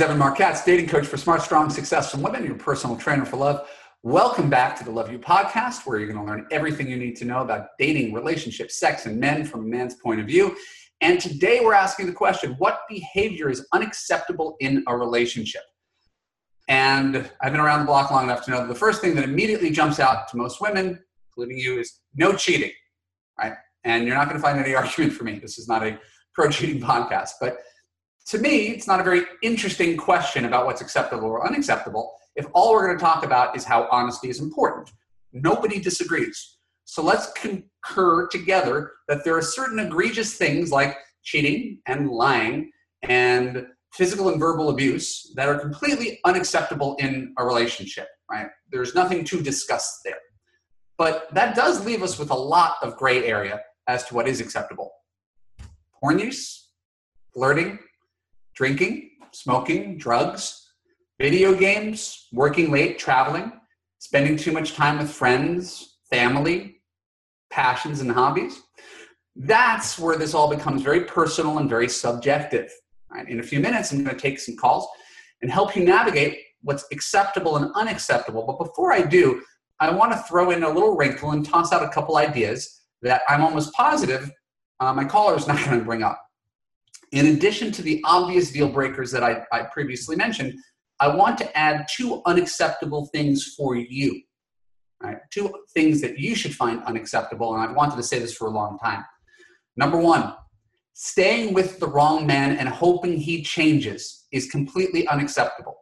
Is Evan Marc Katz, dating coach for smart, strong, successful women, your personal trainer for love. Welcome back to the Love U podcast, where you're going to learn everything you need to know about dating, relationships, sex, and men from a man's point of view. And today we're asking the question what behavior is unacceptable in a relationship? And I've been around the block long enough to know that the first thing that immediately jumps out to most women, including you, is no cheating, right? And you're not going to find any argument for me. This is not a pro cheating podcast. But to me, it's not a very interesting question about what's acceptable or unacceptable if all we're going to talk about is how honesty is important. Nobody disagrees. So let's concur together that there are certain egregious things like cheating and lying and physical and verbal abuse that are completely unacceptable in a relationship, right? There's nothing to discuss there. But that does leave us with a lot of gray area as to what is acceptable. Porn use, flirting, drinking, smoking, drugs, video games, working late, traveling, spending too much time with friends, family, passions, and hobbies. That's where this all becomes very personal and very subjective. Right? In a few minutes, I'm going to take some calls and help you navigate what's acceptable and unacceptable. But before I do, I want to throw in a little wrinkle and toss out a couple ideas that I'm almost positive uh, my caller is not going to bring up. In addition to the obvious deal breakers that I, I previously mentioned, I want to add two unacceptable things for you. Right? Two things that you should find unacceptable, and I've wanted to say this for a long time. Number one, staying with the wrong man and hoping he changes is completely unacceptable.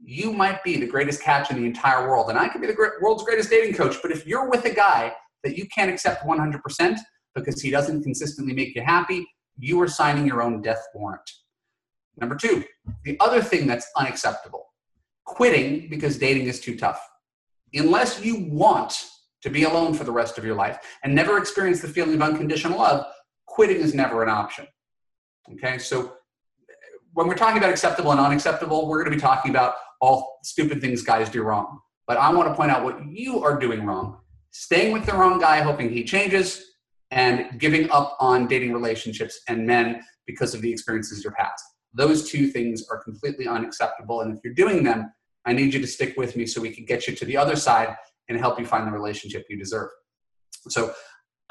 You might be the greatest catch in the entire world, and I could be the world's greatest dating coach, but if you're with a guy that you can't accept 100% because he doesn't consistently make you happy, you are signing your own death warrant. Number two, the other thing that's unacceptable quitting because dating is too tough. Unless you want to be alone for the rest of your life and never experience the feeling of unconditional love, quitting is never an option. Okay, so when we're talking about acceptable and unacceptable, we're going to be talking about all stupid things guys do wrong. But I want to point out what you are doing wrong. Staying with the wrong guy, hoping he changes, and giving up on dating relationships and men because of the experiences of your past. Those two things are completely unacceptable. And if you're doing them, I need you to stick with me so we can get you to the other side and help you find the relationship you deserve. So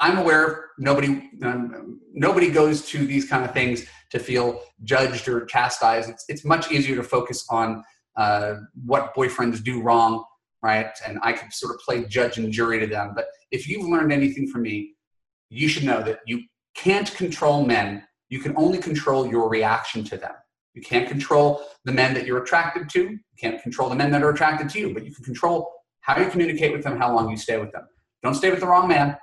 I'm aware nobody um, nobody goes to these kind of things to feel judged or chastised. It's, it's much easier to focus on uh, what boyfriends do wrong, right? And I can sort of play judge and jury to them. But if you've learned anything from me, you should know that you can't control men. You can only control your reaction to them. You can't control the men that you're attracted to. You can't control the men that are attracted to you, but you can control how you communicate with them, how long you stay with them. Don't stay with the wrong man.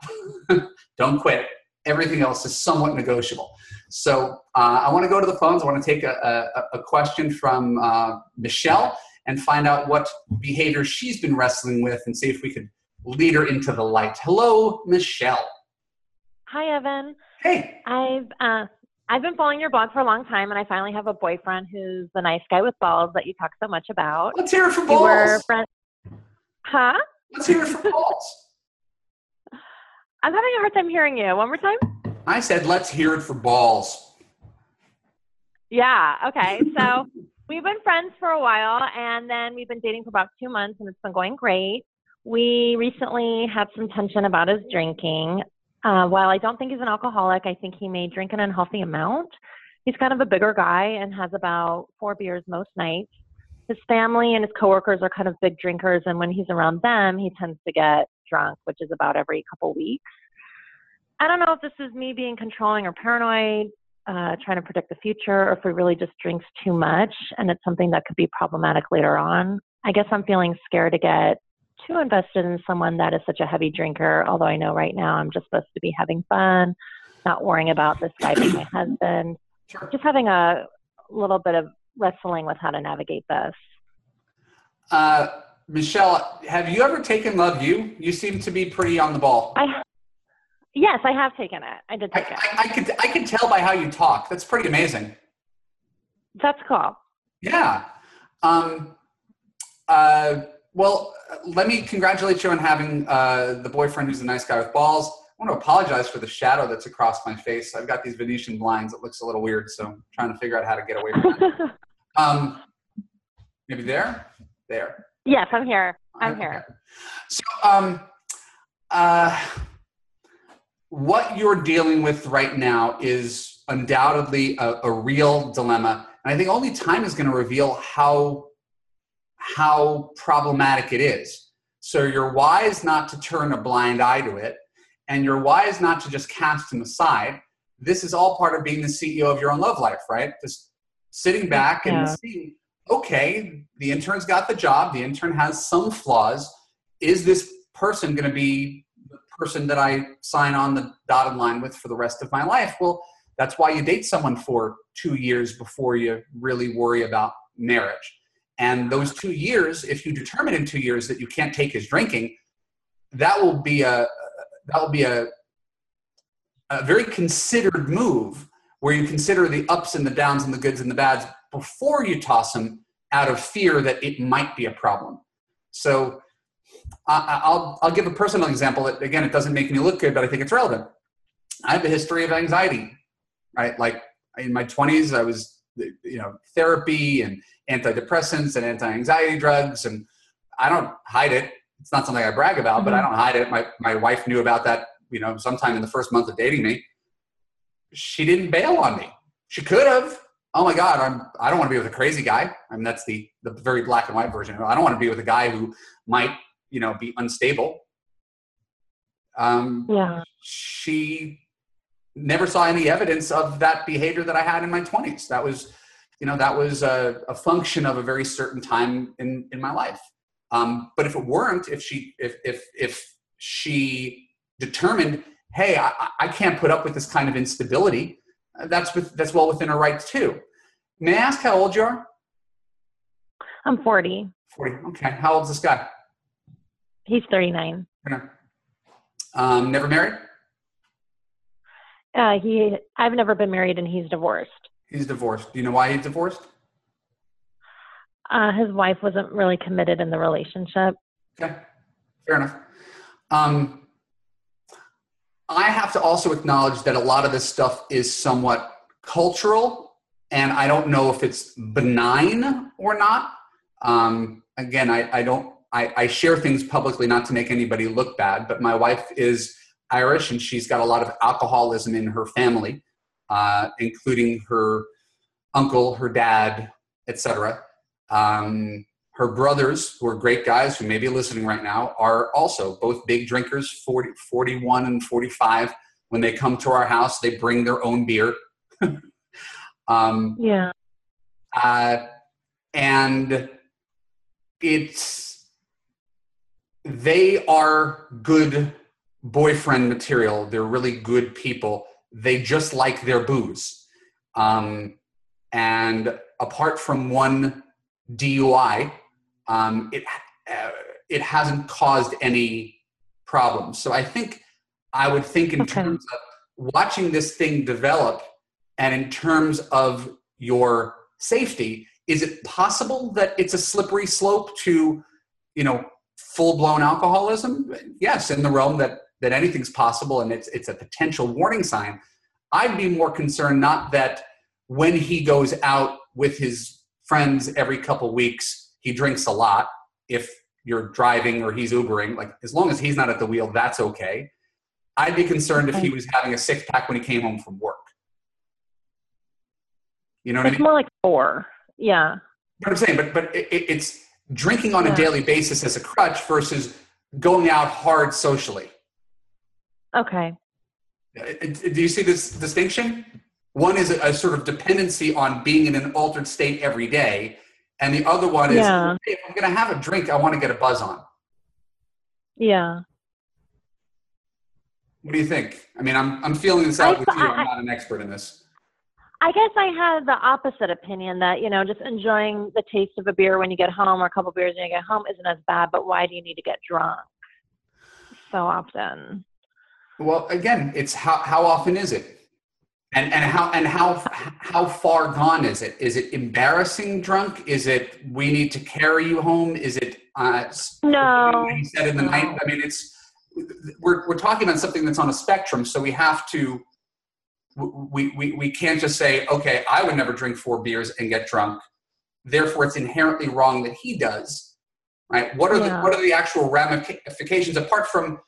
Don't quit. Everything else is somewhat negotiable. So uh, I want to go to the phones. I want to take a, a, a question from uh, Michelle and find out what behavior she's been wrestling with and see if we could lead her into the light. Hello, Michelle. Hi, Evan. Hey. I've uh, I've been following your blog for a long time, and I finally have a boyfriend who's the nice guy with balls that you talk so much about. Let's hear it for balls. We were friends. Huh? Let's hear it for balls. I'm having a hard time hearing you. One more time. I said, let's hear it for balls. Yeah. Okay. So we've been friends for a while, and then we've been dating for about two months, and it's been going great. We recently had some tension about his drinking. Uh, while I don't think he's an alcoholic, I think he may drink an unhealthy amount. He's kind of a bigger guy and has about four beers most nights. His family and his coworkers are kind of big drinkers, and when he's around them, he tends to get drunk, which is about every couple weeks. I don't know if this is me being controlling or paranoid, uh, trying to predict the future, or if he really just drinks too much and it's something that could be problematic later on. I guess I'm feeling scared to get too invested in someone that is such a heavy drinker, although I know right now I'm just supposed to be having fun, not worrying about this guy being my husband. Sure. Just having a little bit of wrestling with how to navigate this. Uh, Michelle, have you ever taken Love U? You seem to be pretty on the ball. I, yes, I have taken it. I did take I, it. I, I, could, I could tell by how you talk. That's pretty amazing. That's cool. Yeah. Um, uh, well, let me congratulate you on having uh, the boyfriend who's a nice guy with balls. I want to apologize for the shadow that's across my face. I've got these Venetian blinds. It looks a little weird, so I'm trying to figure out how to get away from that. Um, maybe there, there. Yes, I'm here. I'm here. So, um, uh, what you're dealing with right now is undoubtedly a, a real dilemma, and I think only time is going to reveal how how problematic it is. So you're wise not to turn a blind eye to it, and you're wise not to just cast him aside. This is all part of being the CEO of your own love life, right? Just sitting back and Yeah. seeing, okay, the intern's got the job, the intern has some flaws. Is this person going to be the person that I sign on the dotted line with for the rest of my life? Well, that's why you date someone for two years before you really worry about marriage. And those two years, if you determine in two years that you can't take his drinking, that will be a that will be a a very considered move where you consider the ups and the downs and the goods and the bads before you toss him out of fear that it might be a problem. So I, I'll I'll give a personal example that again it doesn't make me look good, but I think it's relevant. I have a history of anxiety, right? Like in my 20s, I was you know therapy and antidepressants and anti-anxiety drugs, and I don't hide it. It's not something I brag about, but I don't hide it. My my wife knew about that, you know, sometime in the first month of dating me. She didn't bail on me. She could have. Oh my God, I'm. I don't want to be with a crazy guy. I mean, that's the the very black and white version. I don't want to be with a guy who might, you know, be unstable. Um, Yeah. she never saw any evidence of that behavior that I had in my 20s. That was, you know, that was a, a function of a very certain time in, in my life. Um, but if it weren't, if she, if, if, if she determined, hey, I, I can't put up with this kind of instability, uh, that's, with, that's well within her rights too. May I ask how old you are? I'm 40. 40. Okay. How old's this guy? He's 39. Um, never married? Uh, he, I've never been married and he's divorced. He's divorced. Do you know why he's divorced? Uh, his wife wasn't really committed in the relationship. Okay, fair enough. Um, I have to also acknowledge that a lot of this stuff is somewhat cultural, and I don't know if it's benign or not. Um, again, I, I don't. I, I share things publicly not to make anybody look bad, but my wife is Irish, and she's got a lot of alcoholism in her family, uh, including her uncle, her dad, etc. Um, her brothers, who are great guys who may be listening right now, are also both big drinkers, 40, 41 and 45. When they come to our house, they bring their own beer. um, Yeah. uh, and it's, they are good boyfriend material. They're really good people. They just like their booze. Um, and apart from one DUI, um, it uh, it hasn't caused any problems. So I think I would think in Okay. terms of watching this thing develop, and in terms of your safety, is it possible that it's a slippery slope to, you know, full blown alcoholism? Yes, in the realm that that anything's possible, and it's it's a potential warning sign. I'd be more concerned not that when he goes out with his friends every couple weeks, he drinks a lot. If you're driving or he's Ubering, like as long as he's not at the wheel, that's okay. I'd be concerned if he was having a six pack when he came home from work. You know what I It's mean? more like four. Yeah. But I'm saying, but but it, it- it's drinking on a daily basis as a crutch versus going out hard socially. Okay. Uh, Do you see this distinction? One is a, a sort of dependency on being in an altered state every day, and the other one is Yeah. hey, if I'm going to have a drink, I want to get a buzz on. Yeah. What do you think? I mean, I'm I'm feeling this out I- with you. I'm not an expert in this. I guess I have the opposite opinion that, you know, just enjoying the taste of a beer when you get home or a couple beers when you get home isn't as bad, but why do you need to get drunk so often? Well, again, it's how how often is it, and and how and how how far gone is it? Is it embarrassing drunk? Is it we need to carry you home? Is it uh, No. He said in the No. night. I mean, it's we're we're talking about something that's on a spectrum, so we have to. We, we, we can't just say, okay, I would never drink four beers and get drunk. therefore it's inherently wrong that he does, right? What are Yeah. the what are the actual ramifications apart from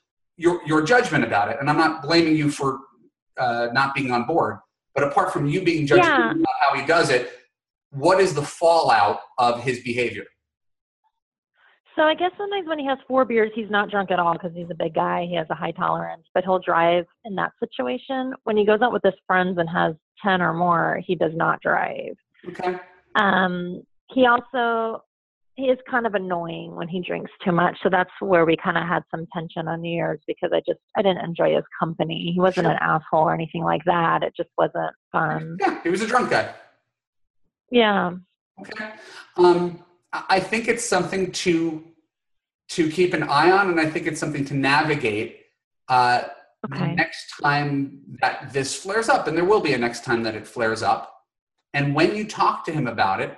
your your judgment about it? And I'm not blaming you for uh, not being on board, but apart from you being judgmental Yeah. about how he does it, what is the fallout of his behavior? So I guess sometimes when he has four beers, he's not drunk at all because he's a big guy. He has a high tolerance, but he'll drive in that situation. When he goes out with his friends and has 10 or more, he does not drive. Okay. Um, he also he is kind of annoying when he drinks too much. So that's where we kind of had some tension on New Year's because I just I didn't enjoy his company. He wasn't Sure. an asshole or anything like that. It just wasn't fun. Yeah, he was a drunk guy. Yeah. Okay. Um, I think it's something to to keep an eye on, and I think it's something to navigate. Uh, the Okay. next time that this flares up, and there will be a next time that it flares up, and when you talk to him about it,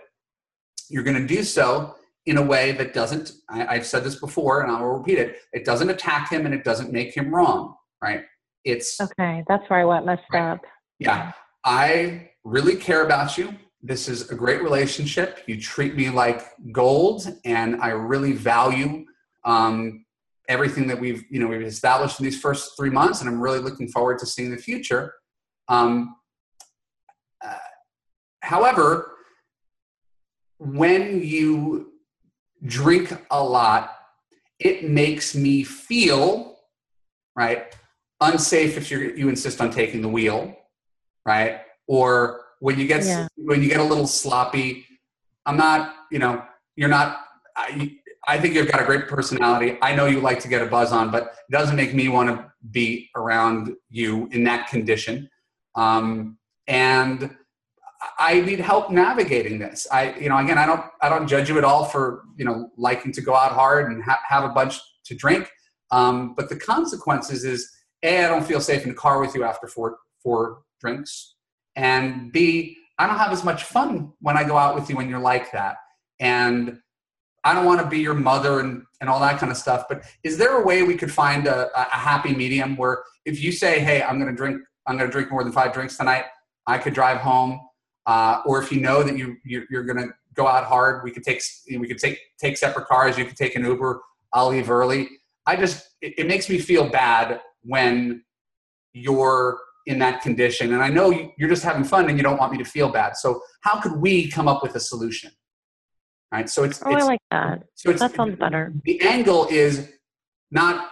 you're going to do so in a way that doesn't. I, I've said this before, and I will repeat it. It doesn't attack him, and it doesn't make him wrong. Right? It's Okay. That's where I went messed Right. up. yeah, I really care about you. This is a great relationship. You treat me like gold, and I really value um, everything that we've you know we've established in these first three months, and I'm really looking forward to seeing the future. Um, uh, however, when you drink a lot, it makes me feel right unsafe if you you insist on taking the wheel, right? Or when you get Yeah. when you get a little sloppy. I'm not, you know, you're not. I, I think you've got a great personality. I know you like to get a buzz on, but it doesn't make me want to be around you in that condition. Um, and I need help navigating this. I, you know, again, I don't, I don't judge you at all for, you know, liking to go out hard and ha- have a bunch to drink. Um, but the consequences is a, I don't feel safe in the car with you after four, four drinks, and b, I don't have as much fun when I go out with you when you're like that. And I don't want to be your mother and, and all that kind of stuff. But is there a way we could find a, a happy medium where if you say, "Hey, I'm going to drink, I'm going to drink more than five drinks tonight," I could drive home, uh, or if you know that you you're, you're going to go out hard, we could take we could take take separate cars. You could take an Uber. I'll leave early. I just it, it makes me feel bad when you're in that condition, and I know you- you're just having fun and you don't want me to feel bad. So how could we come up with a solution? Right. So it's Oh, I it's like that. so it's That sounds better. the angle is not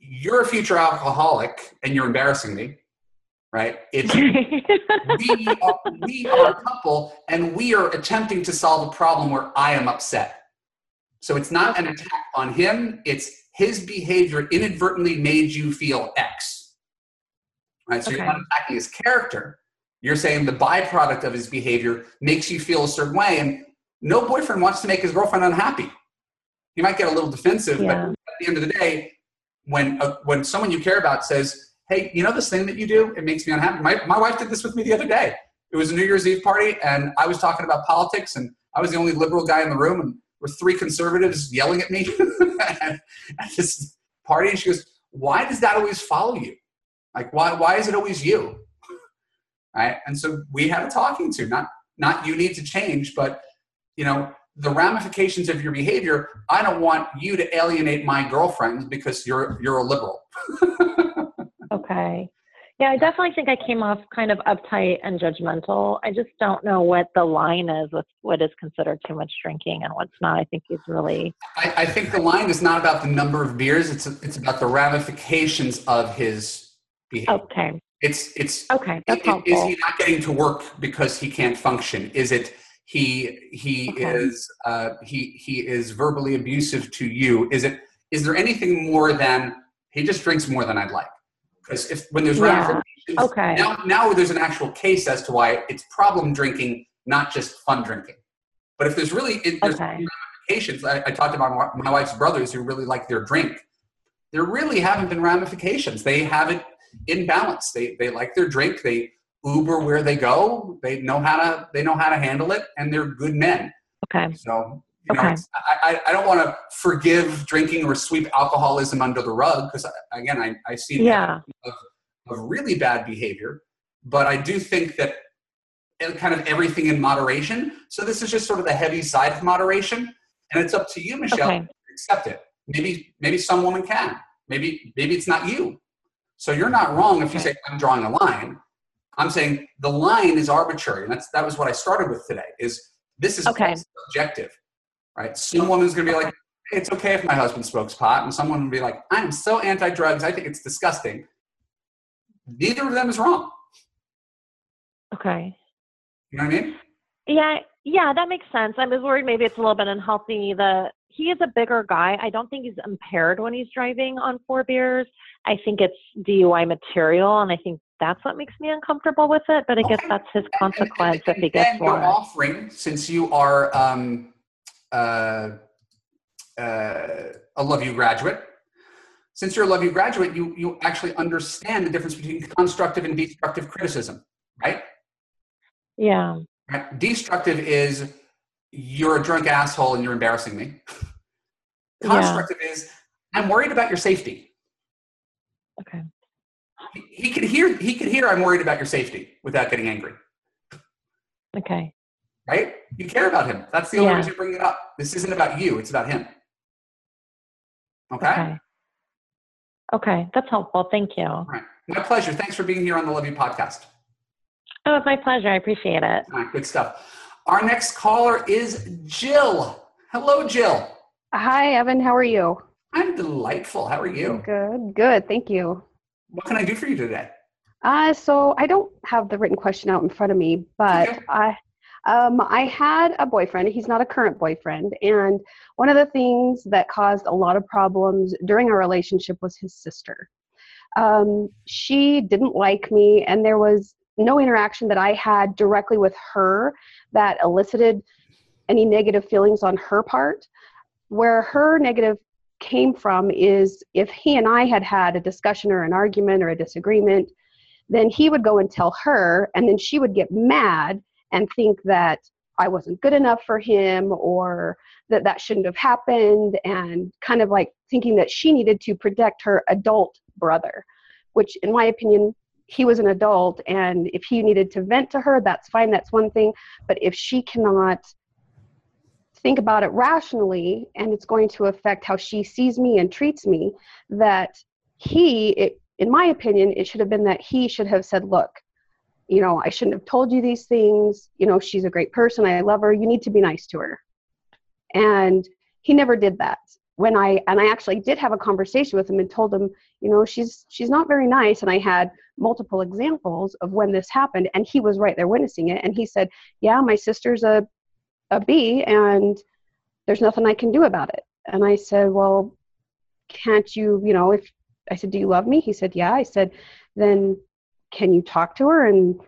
you're a future alcoholic and you're embarrassing me, right? It's we are, we are a couple and we are attempting to solve a problem where I am upset. So it's not an attack on him, it's his behavior inadvertently made you feel X. Right? So you're not attacking his character. You're saying the byproduct of his behavior makes you feel a certain way. And no boyfriend wants to make his girlfriend unhappy. He might get a little defensive, Yeah. but at the end of the day, when when someone you care about says, "Hey, you know this thing that you do? It makes me unhappy." My my wife did this with me the other day. It was a New Year's Eve party, and I was talking about politics, and I was the only liberal guy in the room, and were three conservatives yelling at me at this party. And she goes, "Why does that always follow you? Like, why why is it always you?" Right? And so we had a talking to. Not not you need to change, but you know the ramifications of your behavior. I don't want you to alienate my girlfriends because you're you're a liberal. Okay. Yeah, I definitely think I came off kind of uptight and judgmental. I just don't know what the line is with what is considered too much drinking and what's not. I think he's really I, I think the line is not about the number of beers; it's it's about the ramifications of his behavior. okay. It's it's Okay, that's helpful. is he not getting to work because he can't function? Is it he he Okay. is uh, he he is verbally abusive to you? Is it is there anything more than he just drinks more than I'd like? Because if when there's Yeah. Okay. now now there's an actual case as to why it's problem drinking, not just fun drinking. But if there's really there's Okay. ramifications, I, I talked about my- my wife's brothers who really like their drink. There really haven't been ramifications. They have it in balance. They they like their drink. They Uber where they go. They know how to they know how to handle it, and they're good men. Okay. So you know, Okay. I, I don't want to forgive drinking or sweep alcoholism under the rug because again I I see Yeah. of really bad behavior, but I do think that kind of everything in moderation. So this is just sort of the heavy side of moderation, and it's up to you, Michelle, Okay. to accept it. Maybe maybe some woman can. Maybe maybe it's not you. So you're not wrong if you say I'm drawing a line. I'm saying the line is arbitrary, and that's that was what I started with today. Is this is Okay. subjective, right? Some woman's going to be like, hey, "It's okay if my husband smokes pot," and someone will be like, "I am so anti-drugs. I think it's disgusting." Neither of them is wrong. Okay. You know what I mean? Yeah, yeah, that makes sense. I was worried maybe it's a little bit unhealthy. The he is a bigger guy. I don't think he's impaired when he's driving on four beers. I think it's DUI material, and I think that's what makes me uncomfortable with it. But I guess Okay. that's his And- and- consequence and- if he and gets you're one. offering since you are um, uh, uh, a Love U graduate. Since you're a Love U graduate, you you actually understand the difference between constructive and destructive criticism, right? Yeah. Right? Destructive is you're a drunk asshole and you're embarrassing me. Yeah. Constructive is I'm worried about your safety. Okay. He, he could hear he could hear I'm worried about your safety without getting angry. Okay. Right? You care about him. That's the only Yeah. reason you bring it up. This isn't about you, it's about him. Okay? Okay. Okay. That's helpful. Thank you. All right. My pleasure. Thanks for being here on the Love U podcast. Oh, it's my pleasure. I appreciate it. All right, good stuff. Our next caller is Jill. Hello, Jill. Hi, Evan. How are you? I'm delightful. How are you? Good. Good. Thank you. What can I do for you today? Uh, so I don't have the written question out in front of me, but Okay. I, um, I had a boyfriend. He's not a current boyfriend, and one of the things that caused a lot of problems during our relationship was his sister. Um, she didn't like me, and there was no interaction that I had directly with her that elicited any negative feelings on her part. Where her negative came from is if he and I had had a discussion or an argument or a disagreement, then he would go and tell her, and then she would get mad and think that I wasn't good enough for him or that that shouldn't have happened, and kind of like thinking that she needed to protect her adult brother, which, in my opinion, he was an adult, and if he needed to vent to her, that's fine, that's one thing. But if she cannot think about it rationally and it's going to affect how she sees me and treats me that he it, in my opinion it should have been that he should have said look you know i shouldn't have told you these things. You know she's a great person. I love her. You need to be nice to her. And he never did that. When i and i actually did have a conversation with him and told him you know she's she's not very nice. And i had multiple examples of when this happened and he was right there witnessing it. And he said yeah my sister's a a B and there's nothing I can do about it. And I said, Well, can't you, you know, if I said, Do you love me? He said, Yeah. I said, Then can you talk to her and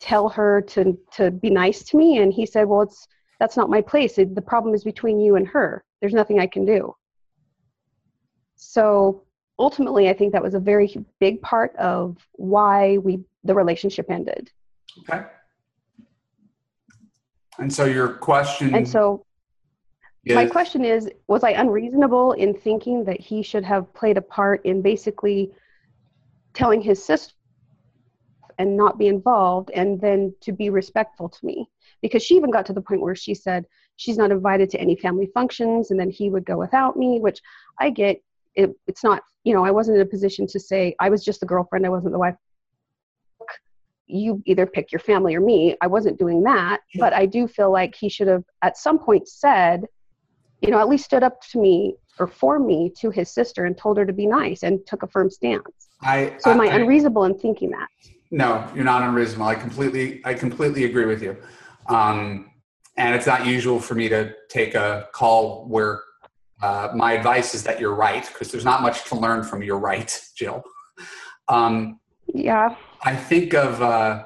tell her to to be nice to me? And he said, Well, it's that's not my place. It, the problem is between you and her. There's nothing I can do. So ultimately I think that was a very big part of why we the relationship ended. Okay. And so your question And so is My question is Was I unreasonable in thinking that he should have played a part in basically telling his sister and not be involved and then to be respectful to me? Because she even got to the point where she said she's not invited to any family functions and then he would go without me, which I get. It, it's not, you know, I wasn't in a position to say I was just the girlfriend, I wasn't the wife. You either pick your family or me. I wasn't doing that, but I do feel like he should have at some point said, you know, at least stood up to me or for me to his sister and told her to be nice and took a firm stance. I, So am I I- unreasonable in thinking that? No, you're not unreasonable. I completely, I completely agree with you. Um, and it's not usual for me to take a call where uh, my advice is that you're right, because there's not much to learn from you're right, Jill. Um, Yeah. I think of, uh,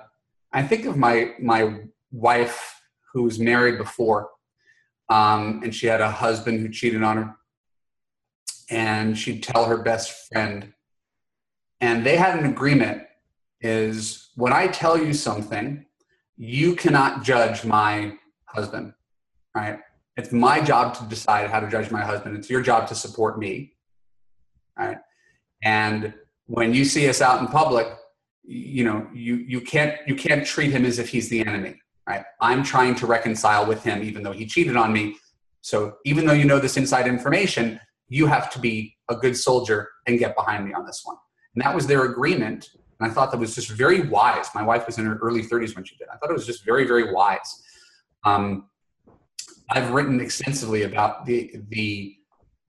I think of my my wife who was married before, um, and she had a husband who cheated on her, and she'd tell her best friend, and they had an agreement is when I tell you something, you cannot judge my husband, right? It's my job to decide how to judge my husband. It's your job to support me, right? And when you see us out in public, you know, you you can't you can't treat him as if he's the enemy. right? I'm trying to reconcile with him, even though he cheated on me. So even though you know this inside information, you have to be a good soldier and get behind me on this one. And that was their agreement. And I thought that was just very wise. My wife was in her early 30s when she did. I thought it was just very, very wise. Um, I've written extensively about the the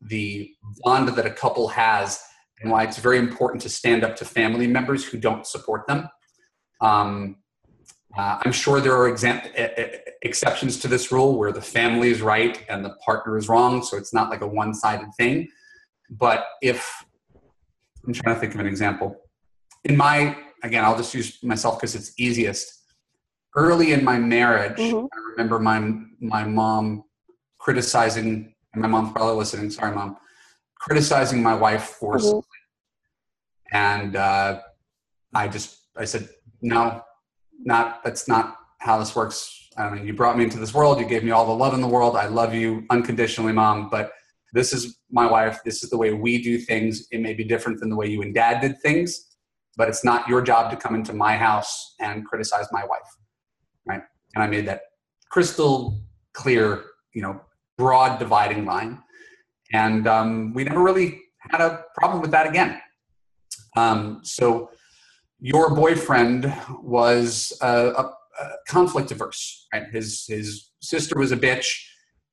the bond that a couple has and why it's very important to stand up to family members who don't support them. Um, uh, I'm sure there are exam- exceptions to this rule where the family is right and the partner is wrong, so it's not like a one-sided thing. But if I'm trying to think of an example, in my again, I'll just use myself because it's easiest. Early in my marriage, mm-hmm. I remember my my mom criticizing, and my mom's probably listening. Sorry, mom, criticizing my wife for mm-hmm. something, and uh, I just I said no, not that's not how this works. I mean, you brought me into this world. You gave me all the love in the world. I love you unconditionally, mom. But this is my wife. This is the way we do things. It may be different than the way you and dad did things, but it's not your job to come into my house and criticize my wife, right? And I made that crystal clear, you know, broad dividing line, and um, we never really had a problem with that again. Um, so your boyfriend was a, a, conflict averse, right? His his sister was a bitch.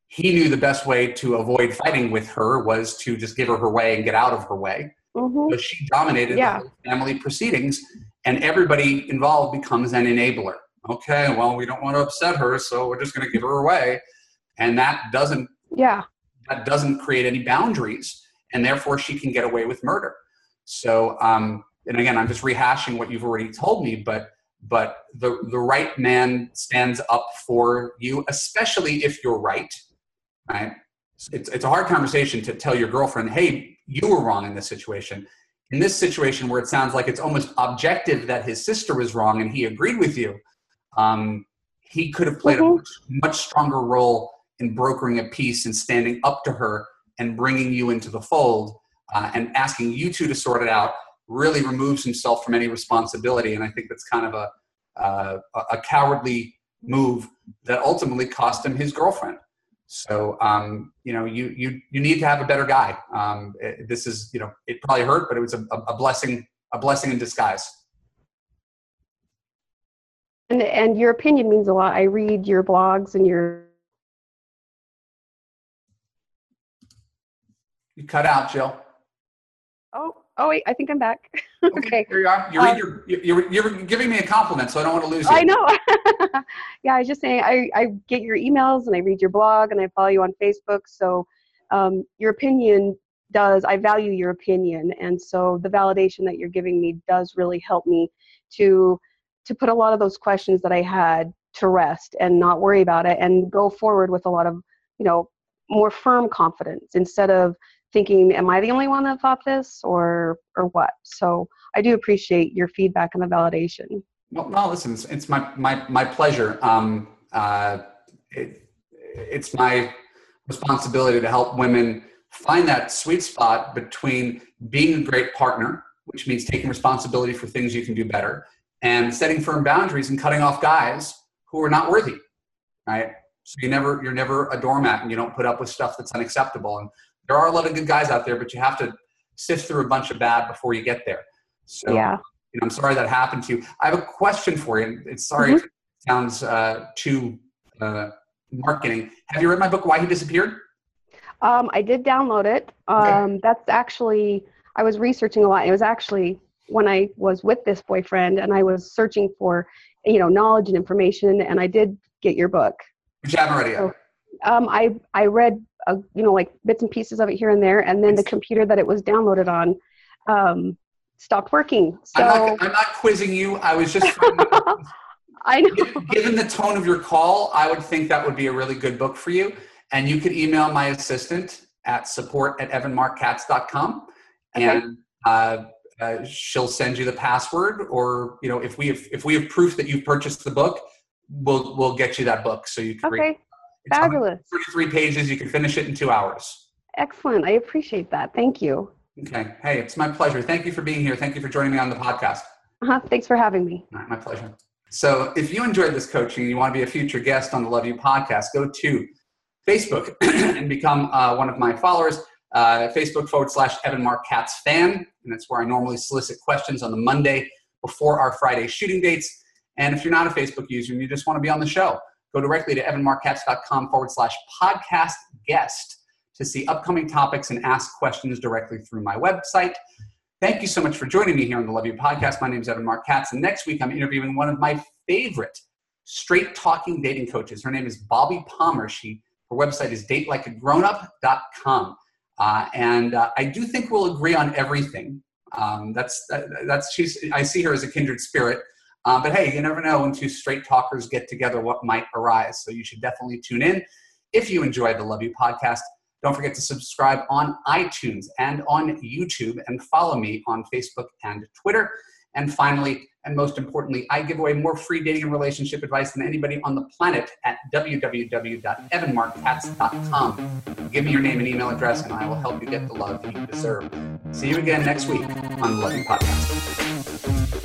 He knew the best way to avoid fighting with her was to just give her her way and get out of her way. Mm-hmm. So she dominated yeah. the family proceedings, and everybody involved becomes an enabler. Okay, well, we don't want to upset her, so we're just going to give her away, and that doesn't yeah that doesn't create any boundaries, and therefore she can get away with murder. So um, and again, I'm just rehashing what you've already told me, but but the the right man stands up for you, especially if you're right. Right? It's it's a hard conversation to tell your girlfriend, "Hey, you were wrong in this situation." In this situation, where it sounds like it's almost objective that his sister was wrong and he agreed with you, um, he could have played mm-hmm. a much, much stronger role in brokering a peace and standing up to her and bringing you into the fold uh, and asking you two to sort it out really removes himself from any responsibility. And I think that's kind of a, uh, a cowardly move that ultimately cost him his girlfriend. So, um, you know, you, you, you need to have a better guy. Um, it, this is, you know, it probably hurt, but it was a, a blessing, a blessing in disguise. And, and your opinion means a lot. I read your blogs and your. You cut out, Jill. Oh, wait, I think I'm back. okay. okay. Here you are. You're, um, you're, you're, you're, giving me a compliment, so I don't want to lose you. I know. yeah, I was just saying, I, I get your emails and I read your blog and I follow you on Facebook. So um, your opinion does, I value your opinion. And so the validation that you're giving me does really help me to, to put a lot of those questions that I had to rest and not worry about it and go forward with a lot of, you know, more firm confidence instead of thinking, am I the only one that thought this or or what? So I do appreciate your feedback and the validation. Well, no, listen, it's, it's my, my, my pleasure. Um, uh, it, it's my responsibility to help women find that sweet spot between being a great partner, which means taking responsibility for things you can do better, and setting firm boundaries and cutting off guys who are not worthy, right? So you never, you're never a doormat and you don't put up with stuff that's unacceptable. And there are a lot of good guys out there, but you have to sift through a bunch of bad before you get there. So, yeah. you know, I'm sorry that happened to you. I have a question for you. It's sorry mm-hmm. if it sounds uh, too uh, marketing. Have you read my book, Why He Disappeared? Um, I did download it. Um, okay. That's actually, I was researching a lot. It was actually when I was with this boyfriend and I was searching for, you know, knowledge and information, and I did get your book. Which you haven't read yet. So, um, I I read a, you know like bits and pieces of it here and there, and then the computer that it was downloaded on um, stopped working. So I'm not, I'm not quizzing you. I was just. I know. Given the tone of your call, I would think that would be a really good book for you. And you could email my assistant at support at evanmarckatz.com okay. and uh, uh, she'll send you the password or, you know, if we have, if we have proof that you've purchased the book, we'll, we'll get you that book so you can okay. read Fabulous. 33 pages. You can finish it in two hours. Excellent. I appreciate that. Thank you. Okay. Hey, it's my pleasure. Thank you for being here. Thank you for joining me on the podcast. Uh-huh. Thanks for having me. Right, my pleasure. So if you enjoyed this coaching and you want to be a future guest on the Love U podcast, go to Facebook and become uh, one of my followers. Uh, Facebook forward slash Evan Marc Katz fan. And that's where I normally solicit questions on the Monday before our Friday shooting dates. And if you're not a Facebook user and you just want to be on the show, go directly to evanmarckatz.com forward slash podcast guest to see upcoming topics and ask questions directly through my website. Thank you so much for joining me here on the Love U podcast. My name is Evan Marc Katz, and next week I'm interviewing one of my favorite straight talking dating coaches. Her name is Bobbi Palmer. She her website is datelikeagrownup.com. Uh, and uh, I do think we'll agree on everything. Um, that's that's she's I see her as a kindred spirit. Um, but hey, you never know when two straight talkers get together what might arise. So you should definitely tune in. If you enjoyed the Love U podcast, don't forget to subscribe on iTunes and on YouTube and follow me on Facebook and Twitter. And finally, and most importantly, I give away more free dating and relationship advice than anybody on the planet at www.evanmarckatz.com. Give me your name and email address, and I will help you get the love you deserve. See you again next week on the Love U Podcast.